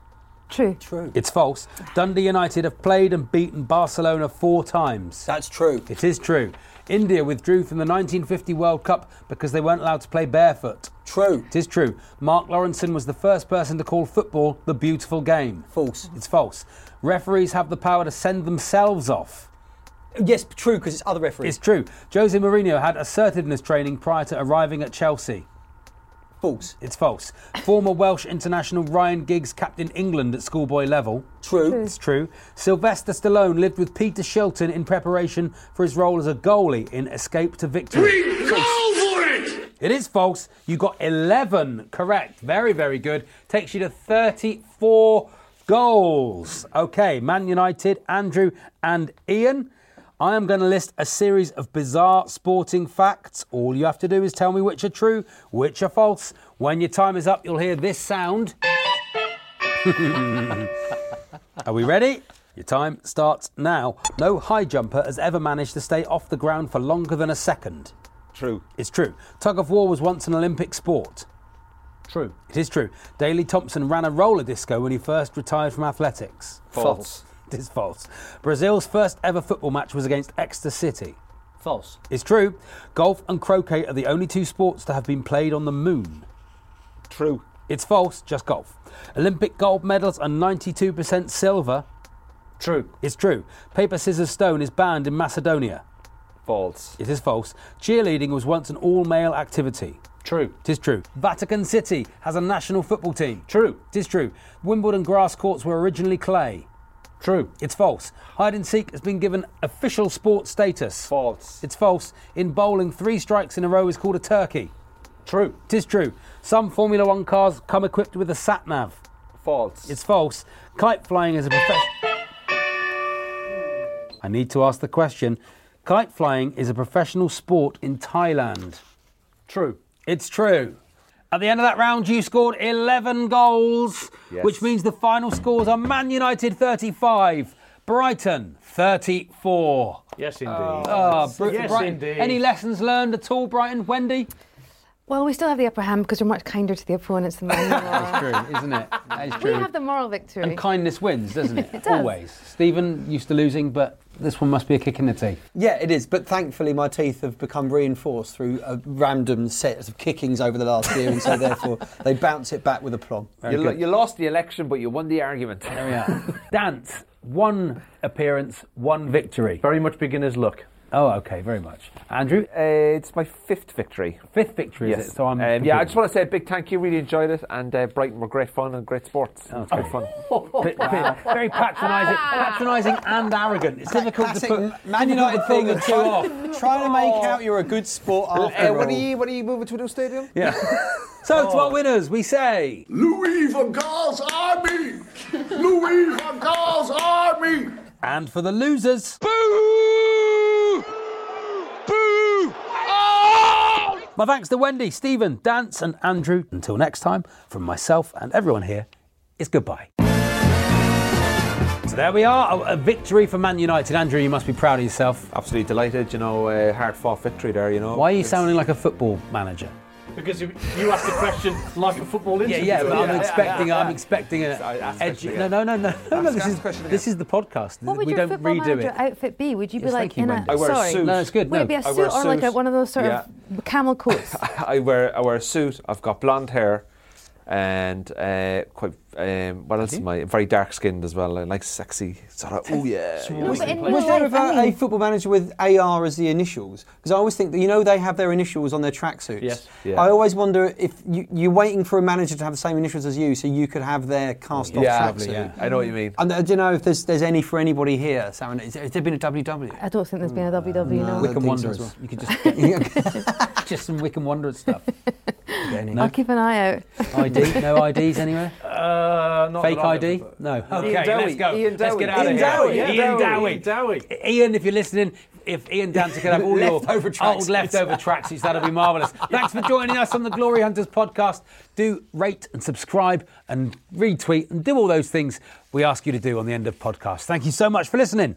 True. True. It's false. Dundee United have played and beaten Barcelona four times. That's true. It is true. India withdrew from the 1950 World Cup because they weren't allowed to play barefoot. True. It is true. Mark Lawrenson was the first person to call football the beautiful game. False. It's false. Referees have the power to send themselves off. Yes, true, because it's other referees. It's true. Jose Mourinho had assertiveness training prior to arriving at Chelsea. False. It's false. Former Welsh international Ryan Giggs captained England at schoolboy level. True. It's true. Sylvester Stallone lived with Peter Shilton in preparation for his role as a goalie in Escape to Victory. We go for it! It is false. You got 11 correct. Very, very good. Takes you to 34 goals. Okay, Man United, Andrew and Ian. I am going to list a series of bizarre sporting facts. All you have to do is tell me which are true, which are false. When your time is up, you'll hear this sound. Are we ready? Your time starts now. No high jumper has ever managed to stay off the ground for longer than a second. True. It's true. Tug of war was once an Olympic sport. True. It is true. Daley Thompson ran a roller disco when he first retired from athletics. False. It is false. Brazil's first ever football match was against Exeter City. False. It's true. Golf and croquet are the only two sports to have been played on the moon. True. It's false, just golf. Olympic gold medals are 92% silver. True. It's true. Paper, scissors, stone is banned in Macedonia. False. It is false. Cheerleading was once an all male activity. True. It is true. Vatican City has a national football team. True. It is true. Wimbledon grass courts were originally clay. True. It's false. Hide and seek has been given official sport status. False. It's false. In bowling, three strikes in a row is called a turkey. True. It is true. Some Formula One cars come equipped with a sat nav. False. It's false. Kite flying is a profession. I need to ask the question. Kite flying is a professional sport in Thailand. True. It's true. At the end of that round, you scored 11 goals, Yes. which means the final scores are Man United 35, Brighton 34. Yes, indeed. Ah, Br- yes, Brighton. indeed. Any lessons learned at all, Brighton? Wendy? Well, we still have the upper hand because we're much kinder to the opponents than Man U That's true, isn't it? That is We have the moral victory. And kindness wins, doesn't it? It does. Always. Stephen used to losing, but this one must be a kick in the teeth. Yeah, it is. But thankfully, my teeth have become reinforced through a random set of kickings over the last year, and so therefore they bounce it back with aplomb. You, lo- you lost the election, but you won the argument. There we are. Dance, one appearance, one victory. Very much beginner's luck. Oh, okay, very much. Andrew? Uh, it's my fifth victory. Fifth victory, yes. is it? So I'm. Um, yeah, I just want to say a big thank you. Really enjoyed it, and uh, Brighton were great fun and great sports. Oh, it's great fun. Bit- bit- very patronising, patronising and arrogant. It's difficult to put Man United thing the of two off. trying, trying to make out you're a good sport after Uh, all. when, are you, when are you moving to a new stadium? Yeah. So to our winners, we say Louis van Gaal's army! Louis van Gaal's army! And for the losers. Boo! Boo! Oh! My thanks to Wendy, Stephen, Dance, and Andrew. Until next time, from myself and everyone here, is goodbye. So there we are, a, a victory for Man United. Andrew, you must be proud of yourself. Absolutely delighted. You know, uh, hard fought victory there. You know. Why are you It's- sounding like a football manager? Because you, you asked the question like a football Yeah, interview. yeah, but I'm Yeah, expecting, yeah, I'm expecting a I asked edgy. No, no, no, no, no, no. This is the question this is the podcast. What would we your don't football redo manager it. outfit be? Would you be Yes, like thank you, in a Wendy. I wear a sorry? suit. No, it's good. Would No. it be a I suit wear a or like a, suit. one of those sort Yeah. of camel coats? I wear I wear a suit. I've got blonde hair, and uh, quite. Um, what else am I? Very dark skinned as well. I like sexy sort of. Oh yeah. you. Was, was there life, ever I a mean- football manager with AR as the initials? Because I always think that you know they have their initials on their tracksuits. Yes. Yeah. I always wonder if you, you're waiting for a manager to have the same initials as you, so you could have their cast-off Yeah, tracksuit. yeah. I know what you mean. And uh, do you know if there's there's any for anybody here? Sharon, is, has there been a WW? I don't think there's been a WW. no. No. I Wycombe think Wanderers. as well. You could just get just some Wycombe Wanderers stuff. I'll keep an eye out. ID? No IDs anywhere? Uh, not Fake ID? ever- No. Okay, Dowie. let's go. Ian let's get out Ian of here. Dowie, yeah. Ian Dowie. Dowie. Dowie. Ian, if you're listening, if Ian Danter could have all your Leftover old leftover tracksuits, that'd be marvellous. Thanks for joining us on the Glory Hunters podcast. Do rate and subscribe and retweet and do all those things we ask you to do on the end of podcasts. Thank you so much for listening.